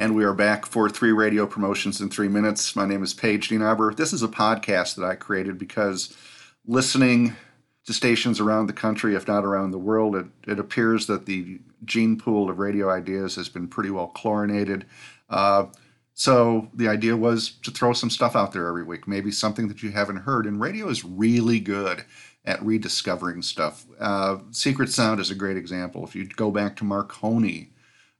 And we are back for three radio promotions in three minutes. My name is Paige Nienaber. This is a podcast that I created because listening to stations around the country, if not around the world, it, it appears that the gene pool of radio ideas has been pretty well chlorinated. Uh, so the idea was to throw some stuff out there every week, maybe something that you haven't heard. And radio is really good at rediscovering stuff. Uh, Secret Sound is a great example. If you go back to Marconi,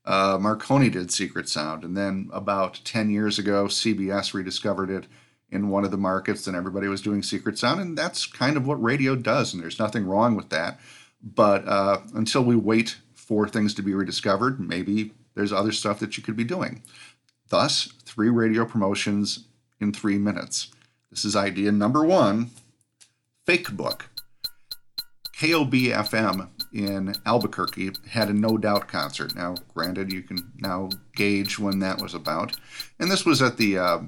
uh, Marconi did Secret Sound, and then about 10 years ago, CBS rediscovered it in one of the markets, and everybody was doing Secret Sound, and that's kind of what radio does, and there's nothing wrong with that. But uh, until we wait for things to be rediscovered, maybe there's other stuff that you could be doing. Thus, three radio promotions in three minutes. This is idea number one Fake Book. KOB FM in Albuquerque had a No Doubt concert. Now, granted, you can now gauge when that was about. And this was at the uh,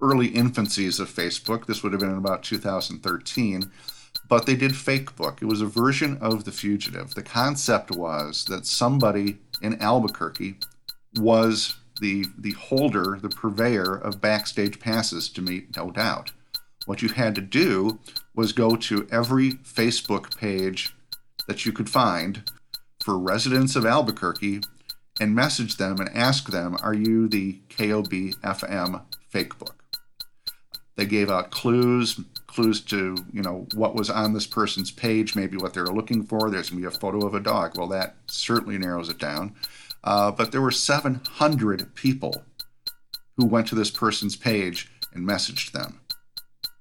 early infancies of Facebook. This would have been in about 2013. But they did Fake Book. It was a version of The Fugitive. The concept was that somebody in Albuquerque was the, the holder, the purveyor of backstage passes to meet No Doubt. What you had to do was go to every Facebook page that you could find for residents of Albuquerque and message them and ask them, Are you the KOB FM fake book? They gave out clues, clues to, you know, what was on this person's page, maybe what they were looking for. There's going to be a photo of a dog. Well, that certainly narrows it down. Uh, but there were 700 people who went to this person's page and messaged them.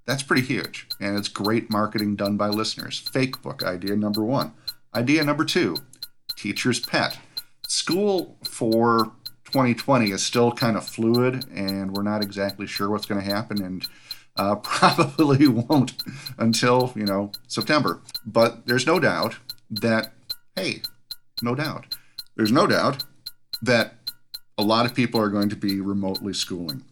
That's pretty huge, and it's great marketing done by listeners. Fake book idea number one. Idea number two teacher's pet. School for 2020 is still kind of fluid, and we're not exactly sure what's going to happen, and uh, probably won't until, you know, September. But there's no doubt that, hey, no doubt, there's no doubt that a lot of people are going to be remotely schooling.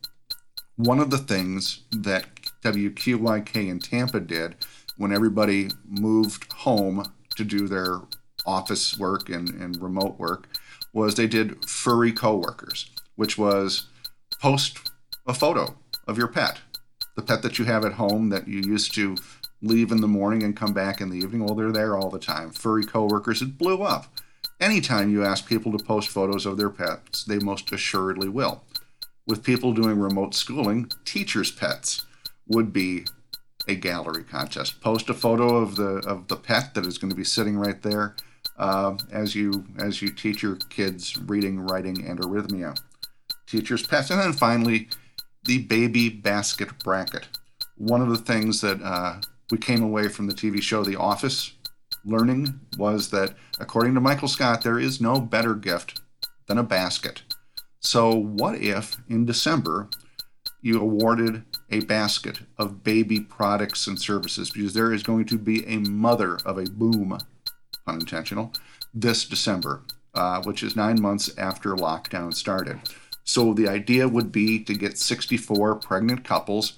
One of the things that WQYK in Tampa did when everybody moved home to do their office work and, and remote work was they did furry coworkers, which was post a photo of your pet, the pet that you have at home that you used to leave in the morning and come back in the evening. Well, they're there all the time. Furry coworkers, it blew up. Anytime you ask people to post photos of their pets, they most assuredly will. With people doing remote schooling, teachers' pets would be a gallery contest. Post a photo of the of the pet that is going to be sitting right there uh, as you as you teach your kids reading, writing, and arrhythmia. Teachers' pets, and then finally, the baby basket bracket. One of the things that uh, we came away from the TV show The Office learning was that, according to Michael Scott, there is no better gift than a basket. So, what if in December you awarded a basket of baby products and services because there is going to be a mother of a boom, unintentional, this December, uh, which is nine months after lockdown started. So the idea would be to get 64 pregnant couples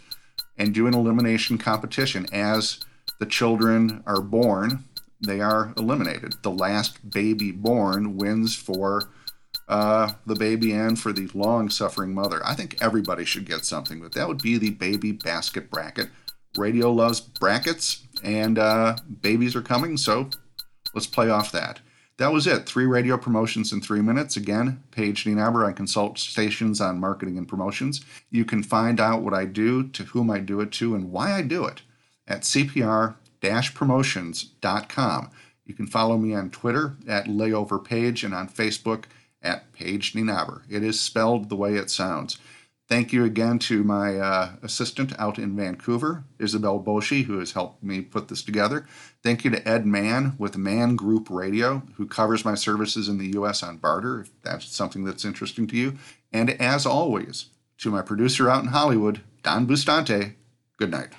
and do an elimination competition. As the children are born, they are eliminated. The last baby born wins for uh, the baby and for the long suffering mother. I think everybody should get something, but that would be the baby basket bracket. Radio loves brackets, and uh, babies are coming, so let's play off that. That was it. Three radio promotions in three minutes. Again, Paige Nienaber. I consult stations on marketing and promotions. You can find out what I do, to whom I do it to, and why I do it at CPR promotions.com. You can follow me on Twitter at layoverpage and on Facebook at Paige Nienaber. It is spelled the way it sounds. Thank you again to my uh, assistant out in Vancouver, Isabel Boshi, who has helped me put this together. Thank you to Ed Mann with Mann Group Radio, who covers my services in the U.S. on barter, if that's something that's interesting to you. And as always, to my producer out in Hollywood, Don Bustante, good night.